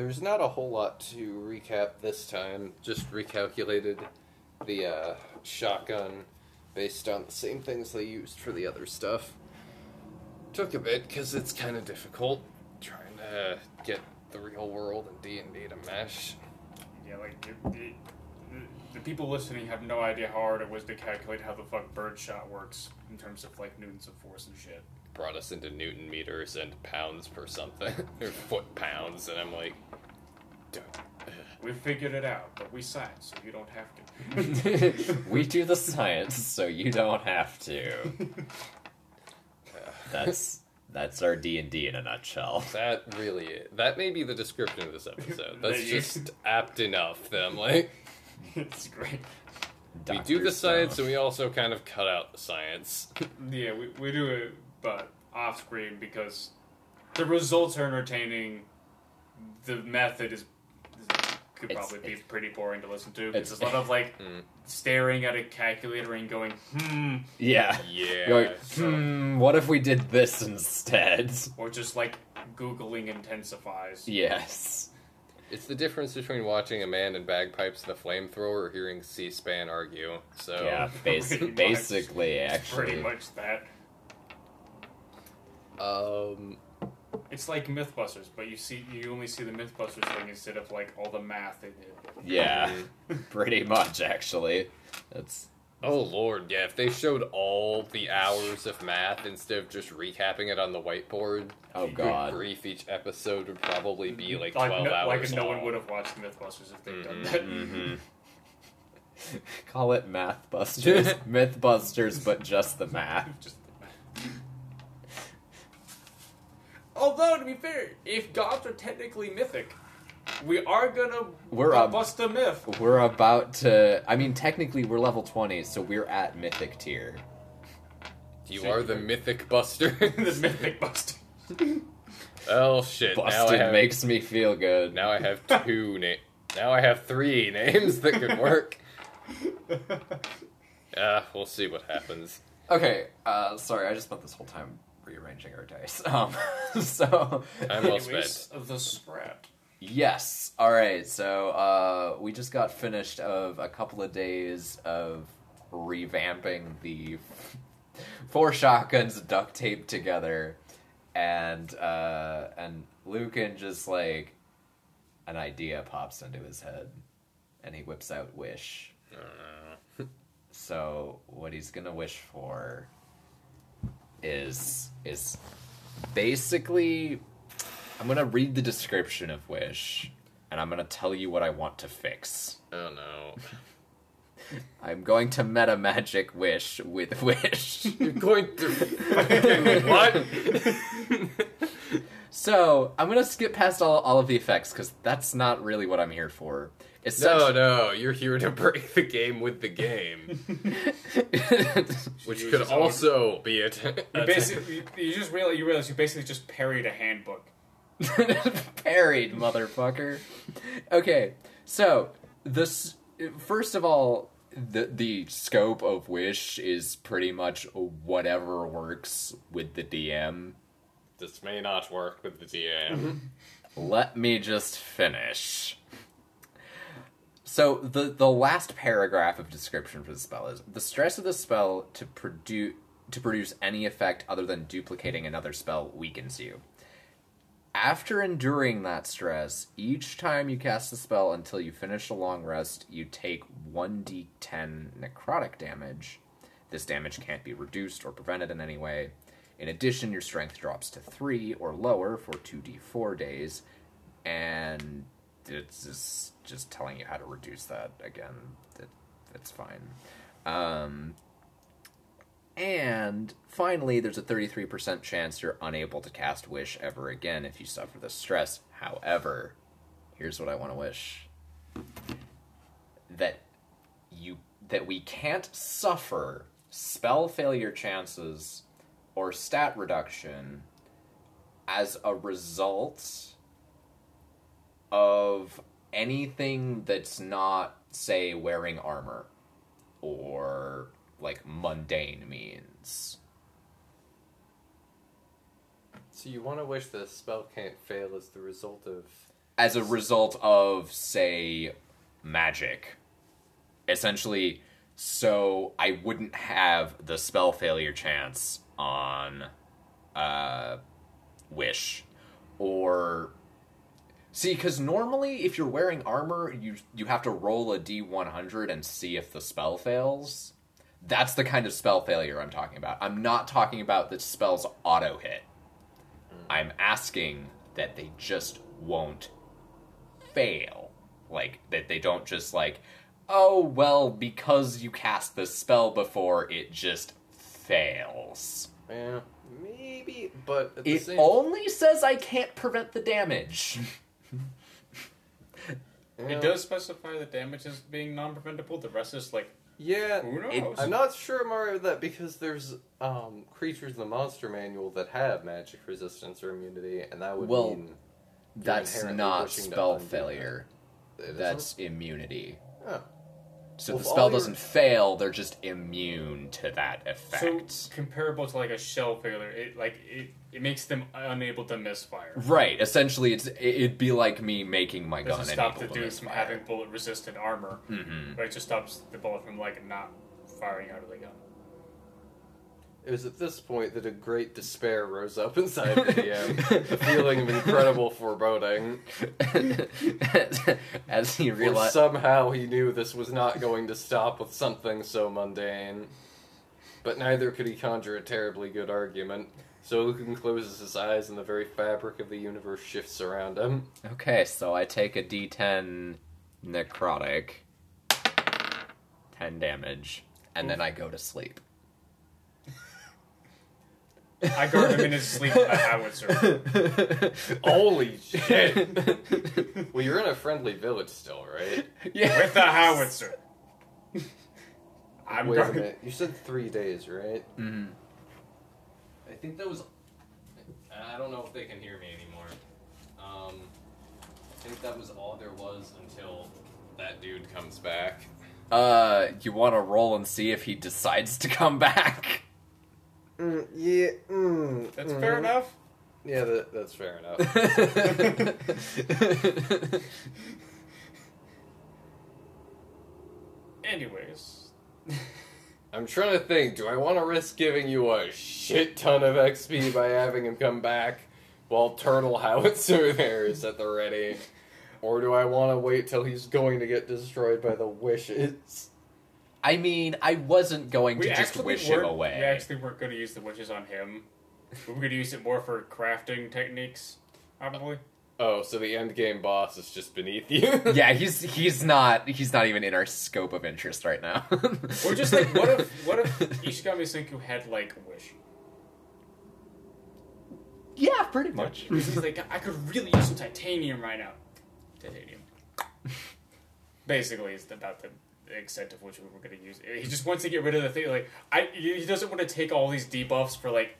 there's not a whole lot to recap this time. Just recalculated the uh, shotgun based on the same things they used for the other stuff. Took a bit because it's kind of difficult trying to get the real world and D and D to mesh. Yeah, like the, the, the people listening have no idea how hard it was to calculate how the fuck birdshot works in terms of like newtons of force and shit. Brought us into Newton meters and pounds per something, or foot pounds, and I'm like, "Duh, ugh." We figured it out, but we science, so you don't have to. we do the science, so you don't have to. That's that's our D and D in a nutshell. that really that may be the description of this episode. That's just apt enough that I'm like, it's great. we do the science Stone. and we also kind of cut out the science. Yeah, we, we do it, but off screen because the results are entertaining. The method is could It's- probably be it's- pretty boring to listen to. it's- It's a lot of like Mm. staring at a calculator and going, hmm, Yeah. Yeah. You're like, hmm, what if we did this instead? or just like googling intensifies. Yes. It's the difference between watching a man in bagpipes and a flamethrower or hearing C-SPAN argue. So Yeah, basi- Pretty much. basically, actually. pretty much that. Um, It's like MythBusters, but you see, you only see the MythBusters thing instead of like all the math they did. Yeah, pretty much, actually. That's oh lord, yeah. If they showed all the hours of math instead of just recapping it on the whiteboard, oh god. grief, each episode would probably be like like twelve no, hours. like no one would have watched MythBusters if they'd done Mhm. that. hmm Call it Mathbusters, Mythbusters, but just the math. Just the math. Although to be fair, if gods are technically mythic, we are gonna We're uh, up. bust a myth. We're about to. I mean, technically, we're level 20, so we're at Mythic tier. You are the mythic buster. the mythic buster. oh shit! now I Busted have makes me feel good. now I have two na- Now I have three names that could work. Ah, we'll see what happens. Okay, uh, sorry, I just spent this whole time rearranging our dice. Um, so, Time well Anyways, spent. the strat. yes, all right. So, uh, we just got finished of a couple of days of revamping the four shotguns duct taped together, and uh, and Lucan just like an idea pops into his head, and he whips out wish. Uh, So what he's gonna wish for is is basically I'm gonna read the description of wish and I'm gonna tell you what I want to fix. oh no! I'm going to meta magic wish with wish. You're going to what? So I'm gonna skip past all, all of the effects because that's not really what I'm here for. no, Essentially, no! You're here to break the game with the game, which could his own- also be a. You basically, you just realize you realize you basically just parried a handbook. Parried, motherfucker. Okay, so this first of all, the the scope of Wish is pretty much whatever works with the DM. This may not work with the DM. Mm-hmm. Let me just finish. So the the last paragraph of description for the spell is the stress of the spell to produce to produce any effect other than duplicating another spell weakens you. After enduring that stress, each time you cast the spell until you finish a long rest, you take 1d10 necrotic damage. This damage can't be reduced or prevented in any way. In addition, your strength drops to 3 or lower for 2d4 days, and it's just, just telling you how to reduce that again. That's fine. Um, and finally, there's a 33% chance you're unable to cast Wish ever again if you suffer the stress. However, here's what I want to wish that you that we can't suffer spell failure chances or stat reduction as a result of anything that's not say wearing armor or like mundane means. So you want to wish the spell can't fail as the result of as a result of say magic essentially so i wouldn't have the spell failure chance on uh wish. Or see because normally if you're wearing armor you you have to roll a d100 and see if the spell fails. That's the kind of spell failure i'm talking about. I'm not talking about that spells auto hit i'm asking that they just won't fail. Like that they don't just like oh well because you cast the spell before it just fails Yeah, maybe, but at the it same only says I can't prevent the damage. yeah, It does specify the damage as being non-preventable. The rest is like, Yeah, who knows? It- I'm not sure, Mario, that because there's um, creatures in the monster manual that have magic resistance or immunity, and that would Well, mean That's not spell failure. That's immunity. isn't? Oh. So Well, the spell your- doesn't fail, they're just immune to that effect. so comparable to like a spell failure. It like it, it makes them unable to misfire. right, essentially, it's it'd be like me making my gun Doesn't stop the to dude from having bullet-resistant armor, Mhm. but it just stops the bullet from like not firing out of the gun. It was at this point that a great despair rose up inside the DM, a feeling of incredible foreboding. As he For realized, somehow he knew this was not going to stop with something so mundane. But neither could he conjure a terribly good argument. So Lucan closes his eyes and the very fabric of the universe shifts around him. okay, so I take a D10 necrotic, ten damage, and then I go to sleep. I guard him in his sleep with a howitzer. Holy shit! well, you're in a friendly village still, right? yeah, With the howitzer. I'm Wait a minute. You said three days, right? Mhm. I think that was. I don't know if they can hear me anymore. Um, I think that was all there was until that dude comes back. Uh, you want to roll and see if he decides to come back? Mm, yeah. Mm, That's fair enough. Yeah, that, that's fair enough. Anyways, I'm trying to think. Do I want to risk giving you a shit ton of XP by having him come back while Turtle Howitzer there is at the ready? Or do I want to wait till he's going to get destroyed by the wishes? I mean, I wasn't going we to just wish him away. We actually weren't going to use the witches on him. We were going to use it more for crafting techniques, probably. Oh, so the end game boss is just beneath you? yeah, he's he's not he's not even in our scope of interest right now. Or just like, what if what if Ishigami Senku had like a wish? Yeah, pretty much. He's like, I could really use some titanium right now. Titanium. Basically, it's about the extent of which we were going to use. it. He just wants to get rid of the thing. Like, I he doesn't want to take all these debuffs for like,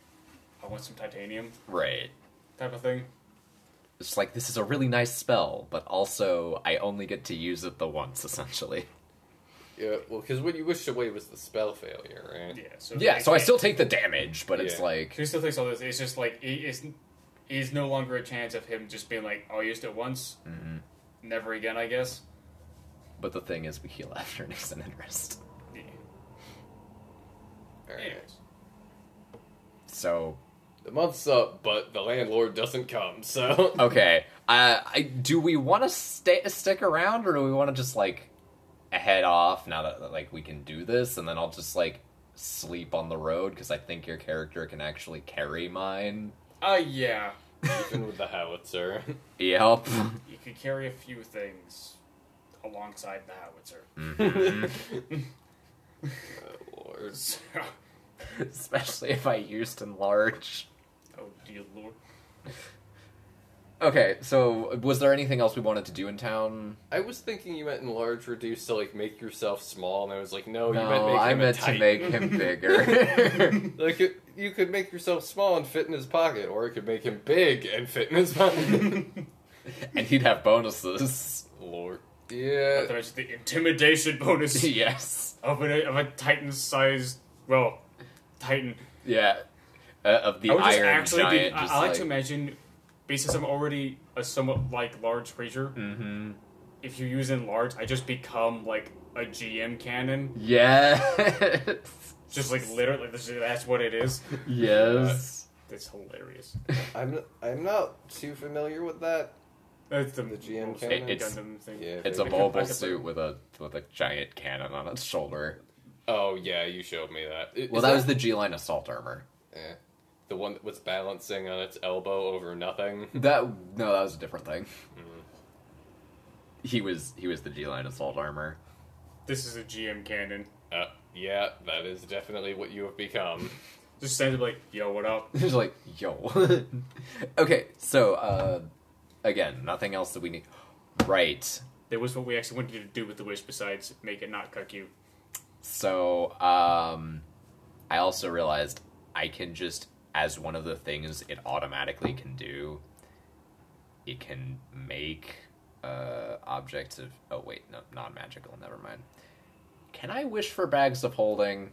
I want some titanium right. type of thing. It's like this is a really nice spell, but also I only get to use it the once essentially. yeah, well, because what you wished away was the spell failure, right? Yeah. So Yeah, so I still take the damage, but it's like He still takes all this. It's just like it- it's is no longer a chance of him just being like, "Oh, I used it once, Mhm. never again." I guess. But the thing is we heal after an extended rest. Yeah. Alright. Anyways, So The month's up, but the landlord doesn't come, so. okay, uh, I do we want to stay stick around or do we want to just like head off now that like we can do this and then I'll just like sleep on the road because I think your character can actually carry mine. uh, yeah, Even with the howitzer. Yep. you could carry a few things alongside the howitzer. Mhm. oh, Lord. So, Especially if I used enlarge. oh dear lord. Okay, so was there anything else we wanted to do in town? I was thinking you meant enlarge, reduce to like make yourself small, and I was like, no, no, you meant make I him a meant to make him bigger. like it, you could make yourself small and fit in his pocket, or it could make him big and fit in his pocket. and he'd have bonuses. Lord. Not Yeah. to mention the intimidation bonus yes. of a of a titan-sized, well, titan. Yeah. Uh, of the I would just iron actually giant. be. I, just I like, like, to imagine because I'm already a somewhat like large creature. Mm-hmm. If you use enlarge, I just become like a GM cannon. Yes. Just like literally, that's what it is. yes. It's hilarious. I'm I'm not too familiar with that. That's the, The GM most cannon? It's- Gundam thing. Yeah, It's a mobile suit with a with a giant cannon on its shoulder. Oh yeah, you showed me that. Well, is that was the G line assault armor. eh, the one that was balancing on its elbow over nothing. That no, that was a different thing. Mhm. He was he was the G line assault armor. This is a GM cannon. Uh, yeah, that is definitely what you have become. Just stands like, yo, what up? He's like, yo. okay, so uh, again, nothing else that we need. Right. There was what we actually wanted you to do with the wish besides make it not cuck you. So um, I also realized I can just as one of the things it automatically can do. It can make uh, objects of. Oh wait, no, non-magical. Never mind. Can I wish for bags of holding?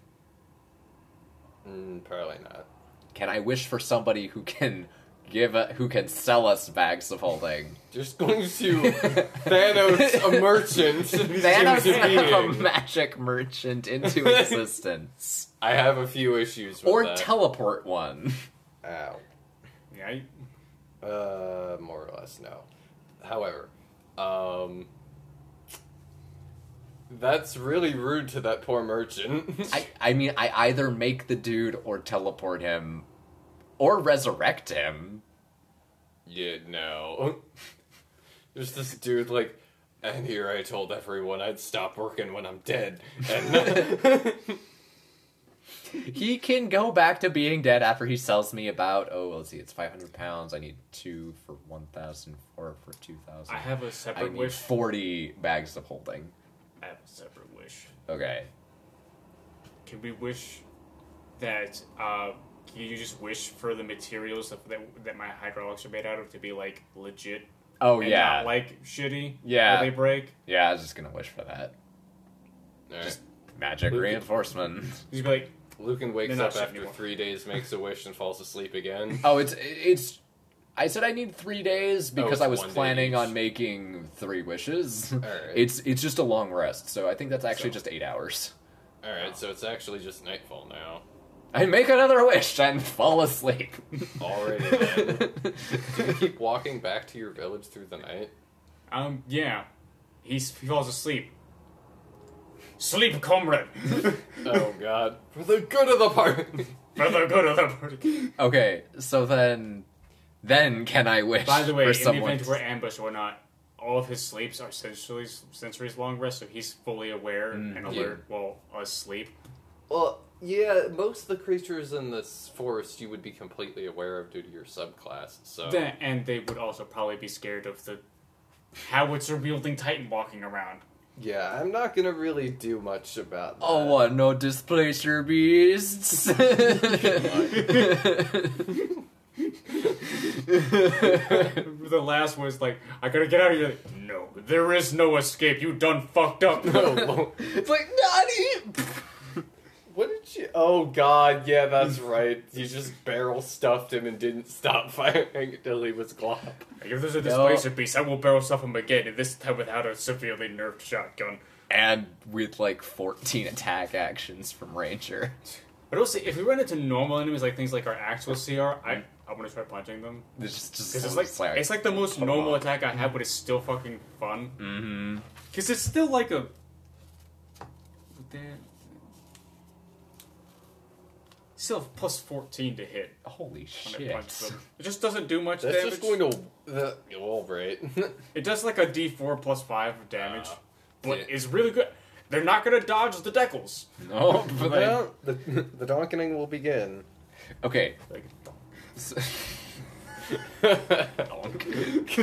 Mm, probably not. Can I wish for somebody who can give a, who can sell us bags of holding? Just going to Thanos, a merchant. Thanos into a magic merchant into existence, I have a few issues with or that. teleport one. Ow. Yeah, Uh, more or less, no. However, um, that's really rude to that poor merchant. I, I mean, I either make the dude or teleport him, or resurrect him. yeah, no. There's this dude like, and here I told everyone I'd stop working when I'm dead, and He can go back to being dead after he sells me about oh let's see it's five hundred pounds. I need two for one thousand, four for two thousand. I have a separate need wish. forty bags of holding. I have a separate wish. Okay. Can we wish that? Uh, you just wish for the materials that that, that my hydraulics are made out of to be like legit? Oh and yeah, not like shitty. Yeah. they break. yeah. I was just gonna wish for that. Alright. Just magic Luke- reinforcement. Just be like, Lucan wakes up after anymore. three days, makes a wish, and falls asleep again. Oh, it's it's. I said I need three days oh, because it's I was planning on making three wishes. Alright. It's it's just a long rest, so I think that's actually So- just eight hours. Alright, so it's actually just nightfall now. I make another wish and fall asleep. Already. Do you keep walking back to your village through the night? um, yeah, He's, he falls asleep. Sleep, comrade, Oh god. For the good of the party! for the good of the party. okay, so then, then can I wish? By the way, for in the someone event to- we're ambushed or not, all of his sleeps are sentry's, sentry's long rest, so he's fully aware Mm, and yeah. alert while asleep. Well, yeah, most of the creatures in this forest you would be completely aware of due to your subclass, so. Then, and they would also probably be scared of the howitzer wielding titan walking around. Yeah, I'm not gonna really do much about that. Oh, what? No displacer beasts. the last was like, I gotta get out of here. No, there is no escape. You done fucked up. No. it's like not what did you. Oh god, yeah, that's right. You just barrel stuffed him and didn't stop firing until he was glop. Like if there's a displacer beast, I will barrel stuff him again, and this time without a severely nerfed shotgun. and with like 14 attack actions from Ranger. But also, if we run into normal enemies like things like our actual CR, I I want to try punching them It's just, just it's like it's like the most put 'em normal off. attack I have, but it's still fucking fun. mm-hmm. Because it's still like a. Damn. Still have plus 14 to hit Holy when I shit! punch them. It just doesn't do much That's damage. just going to. The, well, right. It does like a d4 plus 5 of damage, Uh, but yeah. it's really good. They're not going to dodge the decals. No, but they- well, the, the donkening will begin. okay. Like, s-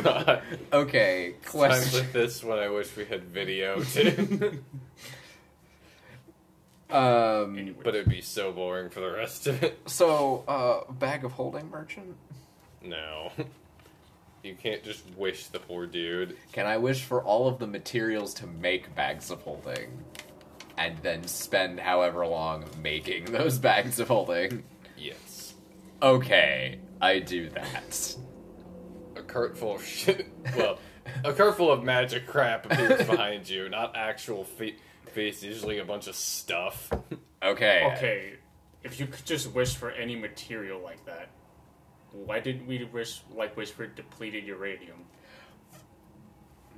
God. okay. Times Question. like this when I wish we had video too. Um. anyway. but it'd be so boring for the rest of it. So, uh, bag of holding merchant. No. You can't just wish the poor dude. Can I wish for all of the materials to make bags of holding, and then spend however long making those bags of holding? Yes. Okay, I do that. A cart full of shit. Well, a cart full of magic crap appears behind you, not actual fe- face. Usually a bunch of stuff. Okay. Okay, if you could just wish for any material like that, why didn't we wish like wish for depleted uranium?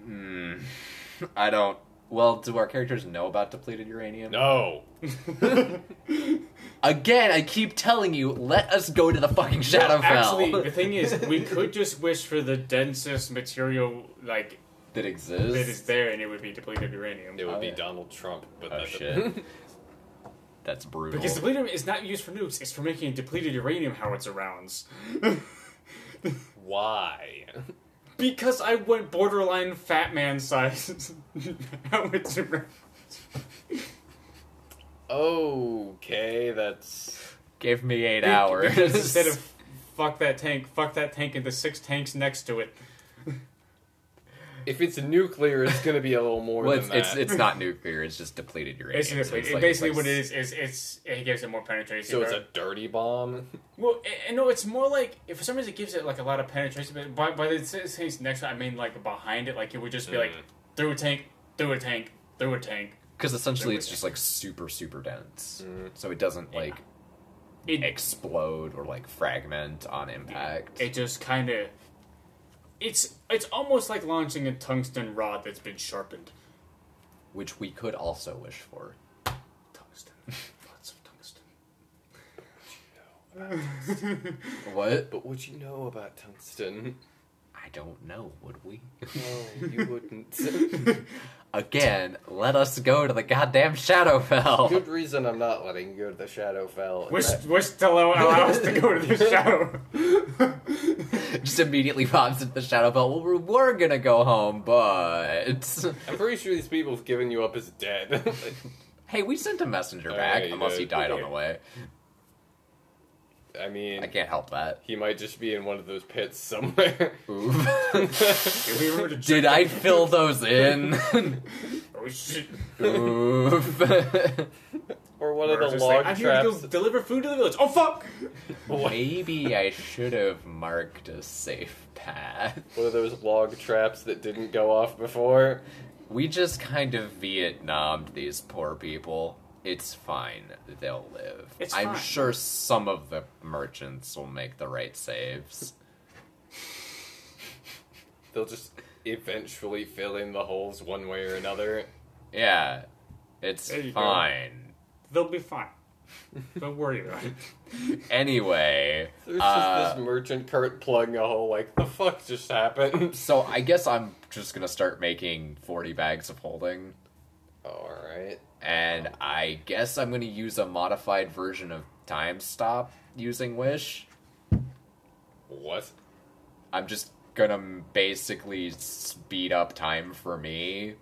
Hmm. I don't. Well, do our characters know about depleted uranium? No. Again, I keep telling you, let us go to the fucking Shadowfell. Actually, the thing is, we could just wish for the densest material like that exists. that is there, and it would be depleted uranium. It would Oh, be yeah. Donald Trump, but Oh that shit. That's brutal. Because depleted is not used for nukes; it's for making depleted uranium howitzer rounds. Why? Because I went borderline fat man size howitzer rounds. Okay, that's Give me eight hours. Instead of fuck that tank, fuck that tank and the six tanks next to it. If it's nuclear, it's gonna be a little more well, than it's, it's that. it's not nuclear. It's just depleted uranium. Basically, so it's it- like- basically it's what it is is it's it gives it more penetration. so it's a dirty bomb. well, I- I know it's more like if for some reason it gives it like a lot of penetration, but by by the things next I mean like behind it, like it would just be like Mm. through a tank, through a tank, through a tank. Because essentially it's we just like super, super dense. Mm. So it doesn't like It explode or like fragment on impact. it just kind of it's it's almost like launching a tungsten rod that's been sharpened. which we could also wish for. Tungsten, lots of tungsten. What? But would you know about tungsten? I don't know, would we? No, you wouldn't. Again, let us go to the goddamn Shadowfell. Good reason I'm not letting you go to the Shadowfell. Wish That- wish to allow, allow us to go to the shadow. Just immediately pops into the Shadowfell. Well, we're, we're gonna go home, but I'm pretty sure these people have given you up as dead. hey, we sent a messenger Oh, back, yeah, you unless he did. died on the way. I mean, I can't help that. he might just be in one of those pits somewhere. Oof. Did we remember to Did I fill those in? Oh shit! Oof. or one of the just like, log I'm here to traps. go deliver food to the village. Oh fuck! Maybe I should have marked a safe path. One of those log traps that didn't go off before. We just kind of Vietnamed these poor people. It's fine. They'll live. It's I'm fine. sure some of the merchants will make the right saves. They'll just eventually fill in the holes one way or another. Yeah. It's There you go. fine. They'll be fine. Don't worry about it. Anyway, There's uh, just this merchant cart plugging a hole. Like the fuck just happened? so I guess I'm just gonna start making 40 bags of holding. All right. And I guess I'm gonna use a modified version of Time Stop using Wish. What? I'm just gonna basically speed up time for me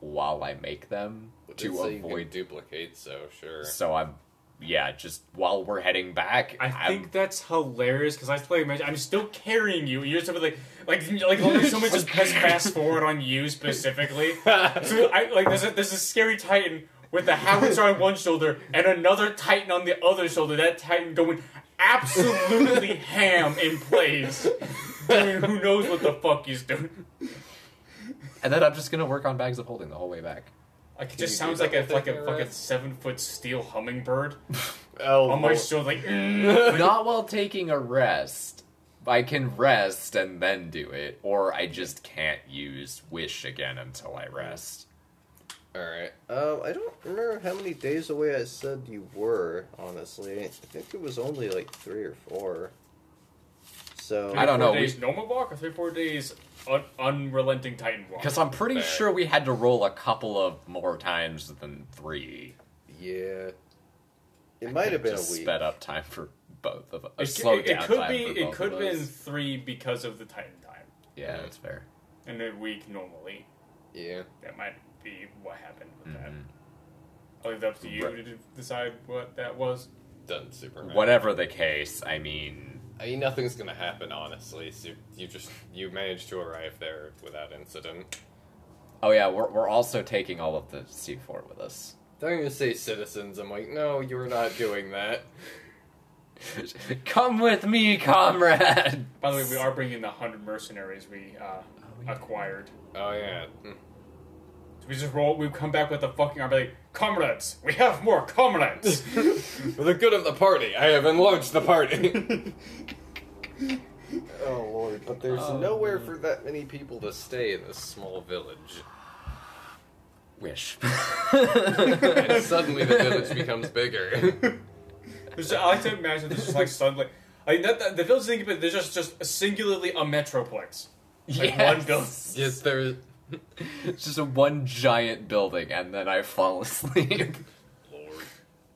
while I make them It to did say you can avoid. duplicate. So sure. So I'm, yeah, just while we're heading back. I I'm- think that's hilarious because I play. Imagine I'm still carrying you. You're something like like like, like someone just press fast forward on you specifically. So I like there's a there's a scary titan with the howitzer on one shoulder and another titan on the other shoulder. That titan going absolutely ham in place. Doing who knows what the fuck he's doing. and then I'm just gonna work on bags of holding the whole way back. Like it you just sounds like a like a your fucking seven foot steel hummingbird oh, on my Lord. shoulder. Like mm. Not while taking a rest. I can rest and then do it, or I just can't use Wish again until I rest. All right. Um, I don't remember how many days away I said you were. Honestly, I think it was only like three or four. So I don't Four know, we- Days normal walk or three four days un- unrelenting titan walk. Because I'm pretty Fair. sure we had to roll a couple of more times than three. Yeah, it might have been a week. sped up time for both of us. It, slowed it, it down could time be it could have been three because of the titan time Yeah, that's fair. and a week normally. Yeah. That might be what happened with that. I'll leave it up to you Right. to decide what that was. Doesn't super matter. Whatever the case, I mean, I mean, nothing's gonna happen, honestly. So you just you managed to arrive there without incident. oh yeah, we're we're also taking all of the C4 with us. They're gonna say citizens. I'm like, no, you're not doing that. Come with me, comrade. By the way, we are bringing the hundred mercenaries we uh, acquired. Oh yeah. Mm. So we just roll. We come back with the fucking army. Like, comrades, we have more comrades. For the good of the party, I have enlarged the party. oh lord, but there's Oh, nowhere man. for that many people to stay in this small village. Wish. And suddenly the village becomes bigger. There's, I like to imagine this just like suddenly, like that, that, the village thing, but there's just just singularly a metroplex. Like one building. yes, there. It's just a one giant building, and then I fall asleep. Lord.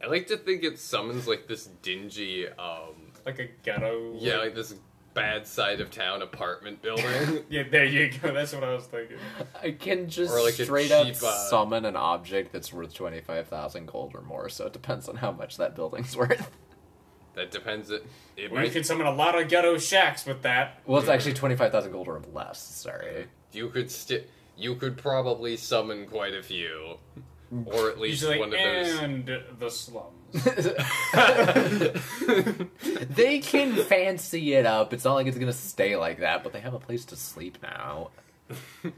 I like to think it summons like this dingy, um, like a ghetto. yeah, like this bad side of town apartment building. Yeah, there you go. That's what I was thinking. I can just Or like a straight up cheap, uh, summon an object that's worth twenty five thousand gold or more. So it depends on how much that building's worth. that depends. It, it Well, you might. can summon a lot of ghetto shacks with that. Well, it's actually twenty five thousand gold or less. Sorry. You could sti- You could probably summon quite a few, or at least Usually, one of those. and the slums. they can fancy it up. It's not like it's gonna stay like that, but they have a place to sleep now.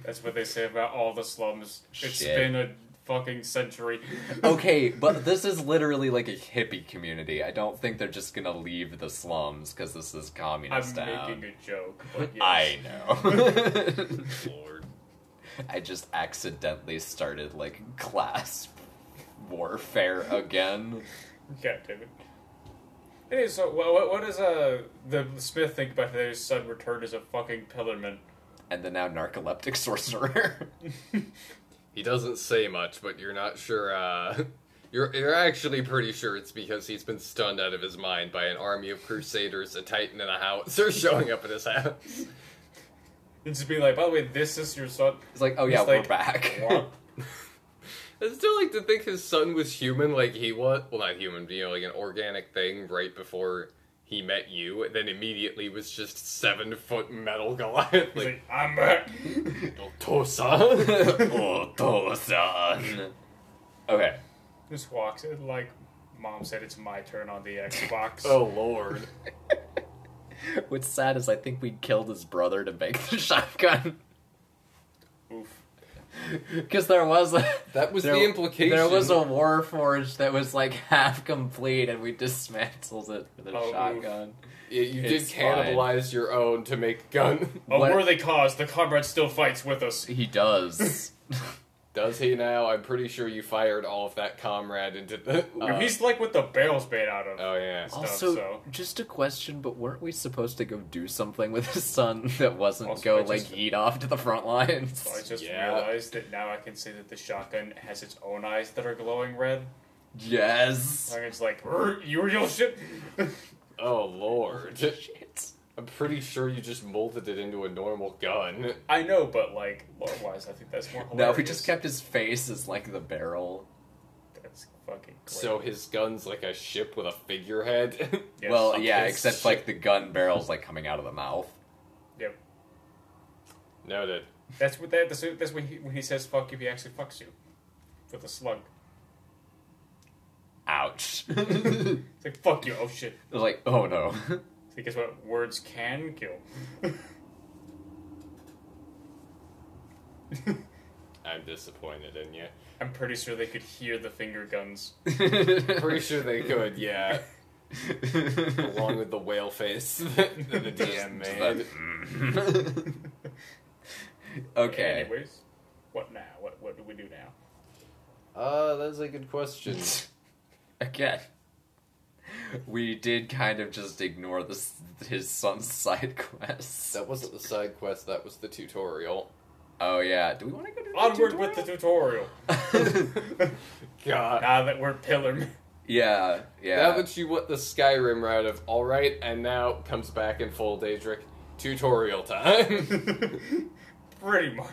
That's what they say about all the slums. It's been a fucking century. Okay, but this is literally like a hippie community. I don't think they're just gonna leave the slums because this is communist I'm town. making a joke, but yes. I know. Lord. I just accidentally started like class warfare again. God damn it. Hey, so what, what, what does uh, the Smith think about his son returned as a fucking pillarman? And the now narcoleptic sorcerer. He doesn't say much, but you're not sure. Uh, you're you're actually pretty sure it's because he's been stunned out of his mind by an army of crusaders, a titan, and a howitzer showing up at his house. And just be like, by the way, this is your son. It's like, oh yeah, He's we're like, back. I still like to think his son was human, like he was. Well, not human, but you know, like an organic thing right before he met you, and then immediately was just seven foot metal Goliath. Like, like, I'm back. Tosa. Oto-san. Okay. Just walks in like, mom said it's my turn on the Xbox. oh lord. What's sad is I think we killed his brother to make the shotgun. Oof. Because there was a That was there, the implication. There was a war forge that was like half complete, and we dismantled it with a Oh, shotgun. Yeah, you did It's cannibalize your own to make a gun. A What- worthy cause. The comrade still fights with us. He does. Does he now? I'm pretty sure you fired all of that comrade into the. uh, He's like with the barrel's made out of. oh yeah. stuff, also, so- just a question, but weren't we supposed to go do something with his son that wasn't Also, go I like eat off to the front lines? So I just Yeah. realized that now I can say that the shotgun has its own eyes that are glowing red. Yes. And it's like, "Rrr, you real shit. Oh lord. Shit. I'm pretty sure you just molded it into a normal gun. I know, but like lore wise, I think that's more hilarious. No, we just kept his face as like the barrel. That's fucking. Great. So his gun's like a ship with a figurehead. Yes. well, yeah, okay, except shit. like the gun barrel's like coming out of the mouth. Yep. Noted. That's what that. That's, that's when he when he says "fuck you," he actually fucks you with a slug. Ouch. It's like "fuck you." Oh shit. I was like, oh no. See, guess what? Words can kill. I'm disappointed in you. I'm pretty sure they could hear the finger guns. Pretty sure they could, yeah. Along with the whale face that the DM made. Okay. Anyways, what now? What what do we do now? Uh, that's a good question. Again. We did kind of just ignore this his son's side quests. That wasn't the side quest, that was the tutorial. Oh yeah. Do we want to go to the Onward with the tutorial. tutorial? God. Now that we're pillar. yeah, yeah. Now that you went the Skyrim route of, alright, and now comes back in full Daedric, tutorial time. Pretty much.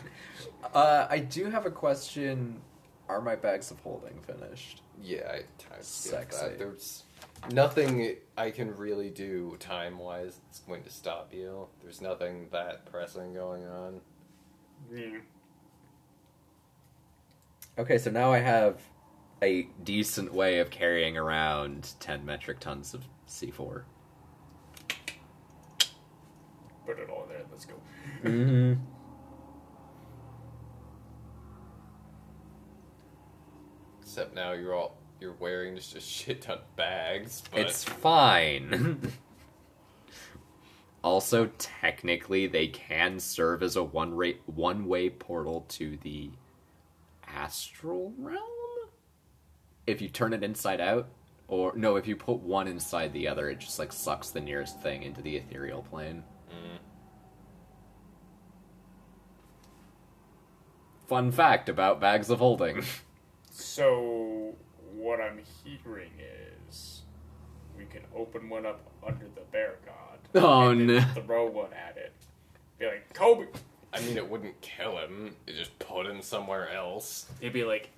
Uh, I do have a question. Are my bags of holding finished? yeah, I time skip Sexy. that. There's nothing I can really do time wise that's going to stop you. There's nothing that pressing going on. Yeah. Okay, so now I have a decent way of carrying around 10 metric tons of C4. Put it all there. Let's go. Mm-hmm. Except now you're all you're wearing just a shit ton of bags. But It's fine. also, technically, they can serve as a one rate one way portal to the astral realm. If you turn it inside out, or no, if you put one inside the other, it just like sucks the nearest thing into the ethereal plane. Mm. Fun fact about bags of holding. So what I'm hearing is we can open one up under the bear god. Oh, and then no. Throw one at it. Be like Kobe. I mean, it wouldn't kill him. It just put him somewhere else. He'd be like,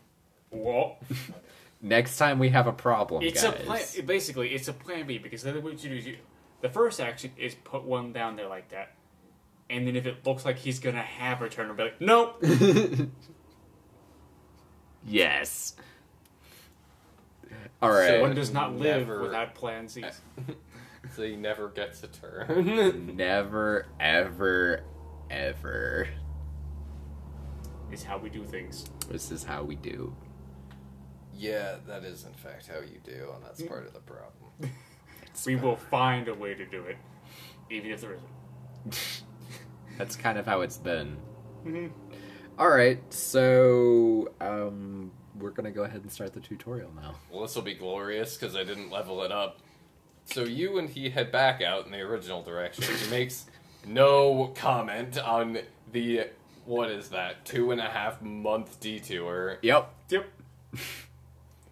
"What?" Next time we have a problem, It's guys. a plan. Basically, it's a plan B because then what you do is you. The first action is put one down there like that, and then if it looks like he's gonna have a turn, we'll be like, "Nope." yes. All right. So one does not live Never- without plan C. so he never gets a turn. Never, ever, ever. Is how we do things. This is how we do. yeah, that is in fact how you do, and that's part of the problem. We will find a way to do it, even if there isn't. That's kind of how it's been. Mhm. All right, so um, we're gonna go ahead and start the tutorial now. Well, this will be glorious because I didn't level it up. So you and he head back out in the original direction. He makes no comment on the what is that two and a half month detour. Yep. Yep.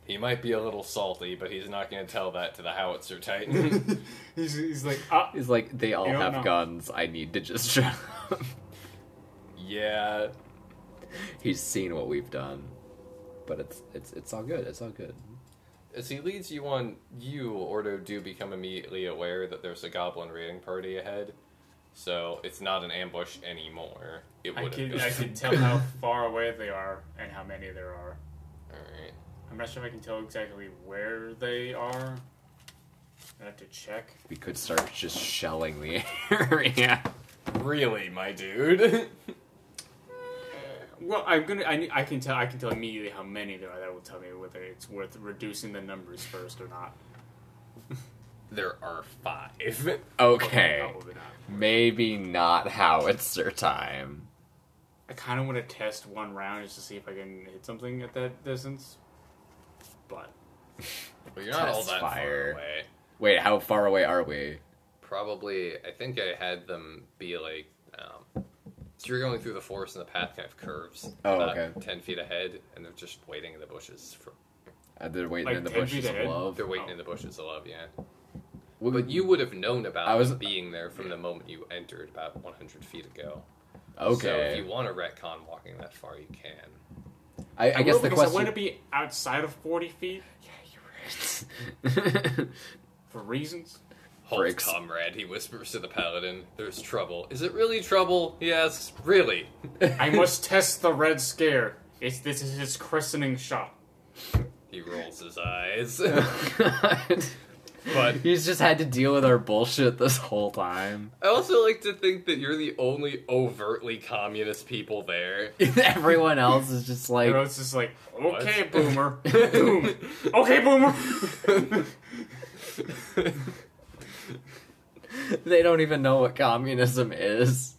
He might be a little salty, but he's not going to tell that to the Howitzer Titan. He's, he's like, ah, It's like they all have know. guns. I need to just yeah, He's seen what we've done, but it's it's it's all good. It's all good. as he leads you on, you Ordo do become immediately aware that there's a goblin raiding party ahead. So it's not an ambush anymore. It I would can have I can tell how far away they are and how many there are. All right. I'm not sure if I can tell exactly where they are. I have to check. We could start just shelling the area. Really, my dude? Well, I'm gonna. I, I can tell. I can tell immediately how many there are. That will tell me whether it's worth reducing the numbers first or not. there are five. Okay, Probably not. maybe not howitzer time. I kind of want to test one round just to see if I can hit something at that distance. But Well, you're not all that fire. far away. Wait, how far away are we? Probably, I think I had them be like. So you're going through the forest, and the path kind of curves. Oh, about okay. Ten feet ahead, and they're just waiting in the bushes. For, Uh, they're waiting Like in the 10 bushes feet of ahead? love. they're waiting Oh. in the bushes above, yeah. Well, But you would have known about I was- them being there from the moment you entered, about 100 feet ago. So okay. if you want to retcon walking that far, you can. I, I I guess will the because I question. want to be outside of 40 feet Yeah, you're right. for reasons. Halt, ex- comrade, he whispers to the paladin. There's trouble. Is it really trouble? Yes. Really? I must test the red scare. It's this is his christening shot. He rolls his eyes. Oh, but- he's just had to deal with our bullshit this whole time. I also like to think that you're the only overtly communist people there. Everyone else is just like, You know, it's just like, What? okay, boomer. Boom. Okay, boomer. they don't even know what communism is.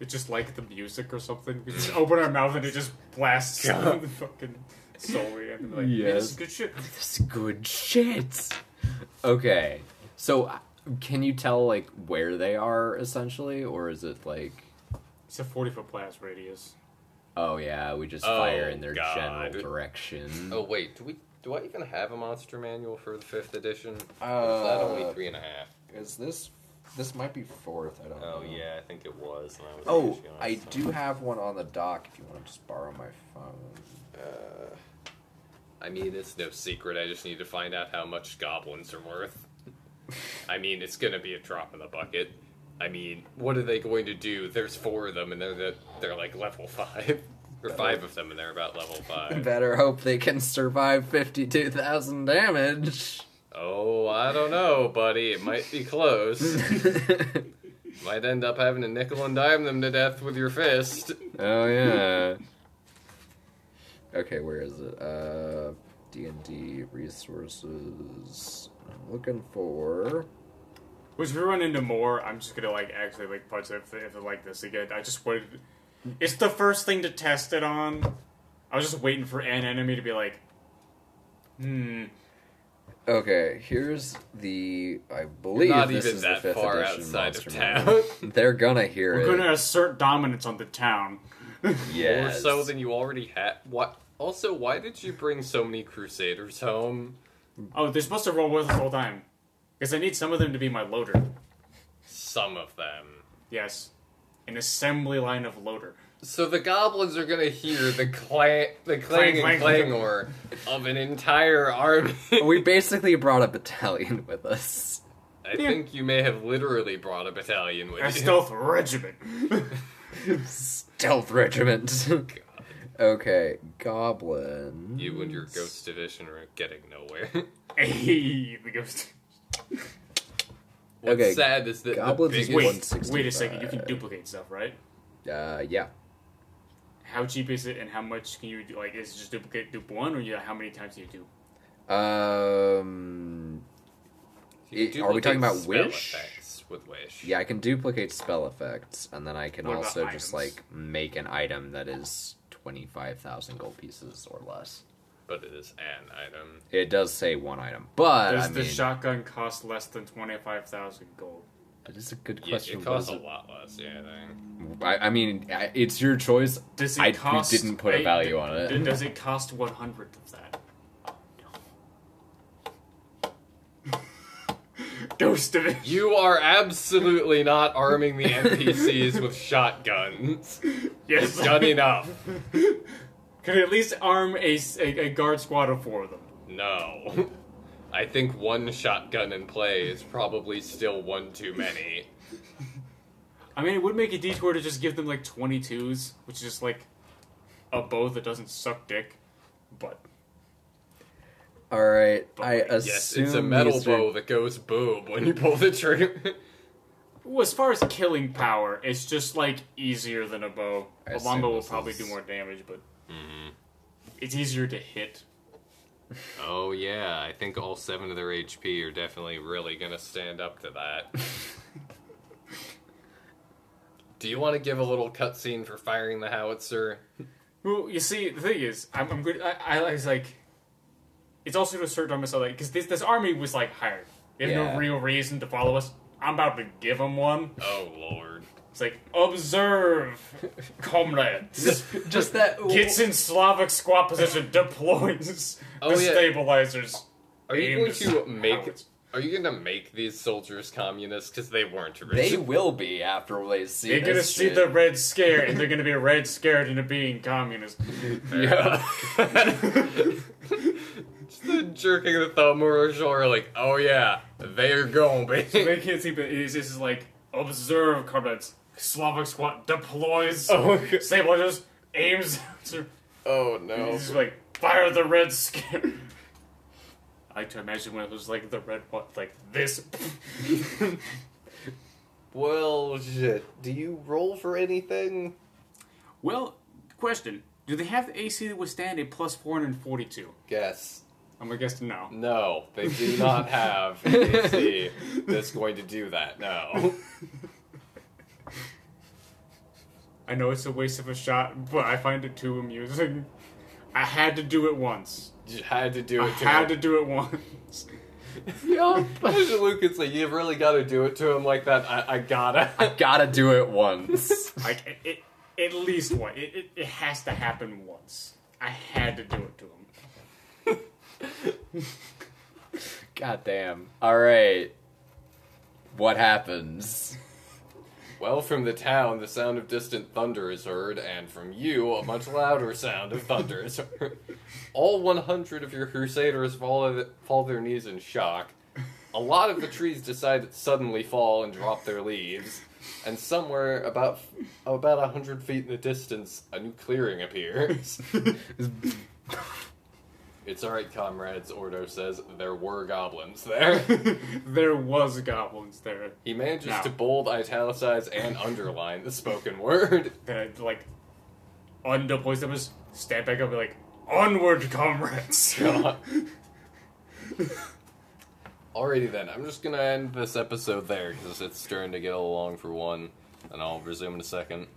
It's just like the music or something. We just open our mouth and it just blasts God. the fucking soul in. Like, Yes. this is good shit. This is good shit. Okay, so uh, can you tell like where they are essentially, or is it like, It's a 40 foot blast radius. oh yeah, we just Oh, fire in their God. general direction? Oh wait, do we? Do I even have a monster manual for the fifth edition? Uh, Or is that only three and a half? Is this this might be fourth? I don't know. Oh yeah, I think it was. I was Oh, I do have one on the dock. If you want to just borrow my phone. Uh, I mean, it's no secret. I just need to find out how much goblins are worth. I mean, it's gonna be a drop in the bucket. I mean, what are they going to do? There's four of them, and they're the, they're like level five Or five of them, and they're about level five. Better hope they can survive 52,000 damage. oh, I don't know, buddy. It might be close. might end up having to nickel and dime them to death with your fist. oh, yeah. Okay, where is it? Uh, D&D resources. I'm looking for... Which if we run into more, I'm just gonna like actually like punch it if, if it like this again. I just wanted. It's the first thing to test it on. I was just waiting for an enemy to be like, hmm. Okay, here's the. I believe not this even is that the fifth far edition outside of Monster town. Manual. They're gonna hear We're it. gonna assert dominance on the town. Yes. More so than you already had. What? Also, why did you bring so many Crusaders home? Oh, they're supposed to roll with us the whole time. Because I need some of them to be my loader. Some of them. Yes. An assembly line of loader. So the goblins are gonna hear the clang, the Clang, clang and clang. clangor of an entire army. we basically brought a battalion with us. I think you may have literally brought a battalion with A you. stealth regiment. Stealth regiment. okay, goblin. You and your ghost division are getting nowhere. hey, the ghost. What's Okay, sad is that goblins the biggest, Wait, 165. wait a second. You can duplicate stuff, right? Uh, yeah. How cheap is it, and how much can you do? Like, is it just duplicate dupe one, or yeah, how many times do you do? Um. you can are we talking about spell Wish? effects with wish? Yeah, I can duplicate spell effects, and then I can What also just items? like make an item that is twenty five thousand gold pieces or less. But it is an item. It does say one item, but Does I the mean, shotgun cost less than twenty five thousand gold? that is a good Yeah, question. it What costs is a lot less. Yeah, I think. I, I mean, I- it's your choice. Does it I- we cost? didn't put a value on it. d- Does it cost one hundredth of that? No. Ghost of it. You are absolutely not arming the NPCs with shotguns. Yes, It's done enough. Could at least arm a a guard squad of four of them. No. I think one shotgun in play is probably still one too many. I mean, it would make a detour to just give them like 22s, which is just like a bow that doesn't suck dick. But All right, I Yes, Yes, assume it's a metal are- bow that goes boom when you pull the trigger. well, as far as killing power, it's just like easier than a bow. I A assume longbow will probably is- do more damage, but Mm-hmm. it's easier to hit. oh yeah, I think all seven of their HP are definitely really gonna stand up to that. Do you want to give a little cutscene for firing the howitzer? Well, you see, the thing is, I'm, I'm good. I, I was like, it's also to assert on myself, like, because this this army was like hired. They have Yeah. no real reason to follow us. I'm about to give them one. Oh lord. It's like observe, comrades. just that. Gets in Slavic squat position, deploys Oh, the yeah. stabilizers. Are you going to make? howitzers. Are you going to make these soldiers communists? Because they weren't originally. They will be after they see. They're gonna see the red scare, and they're gonna be red scared into being communist. Yeah. Just the jerking the thumb over her shoulder, like, oh yeah, they are going, they can't see, but it's just like observe, comrades. Slavic squad deploys. Oh, God. Stabilizers aims. oh no. He's just like fire the red scare. I like to imagine when it was like the red one, like this. Well, shit. Do you roll for anything? well, question: Do they have the AC to withstand a plus four hundred forty-two? Guess. I'm gonna guess no. No, they do not have AC that's going to do that. No. I know it's a waste of a shot, but I find it too amusing. I had to do it once. You had to do I it to had him. to do it once. Yup. Imagine Lucas like, you have really got to do it to him like that. I, I gotta. I gotta do it once. Like it, it at least one. It, it, it has to happen once. I had to do it to him. God damn. All right. What happens? Well, from the town, the sound of distant thunder is heard, and from you, a much louder sound of thunder is heard. All 100 of your crusaders fall, fall their knees in shock. A lot of the trees decide to suddenly fall and drop their leaves. and somewhere about about a hundred feet in the distance, a new clearing appears. it's all right, comrades. Ordo says there were goblins there. there was goblins there. He manages to bold, italicize, and underline the spoken word. Then I like undeploy them, just stand back up, and be like, onward, comrades. Alrighty then, I'm just gonna end this episode there because it's starting to get a little long for one, and I'll resume in a second.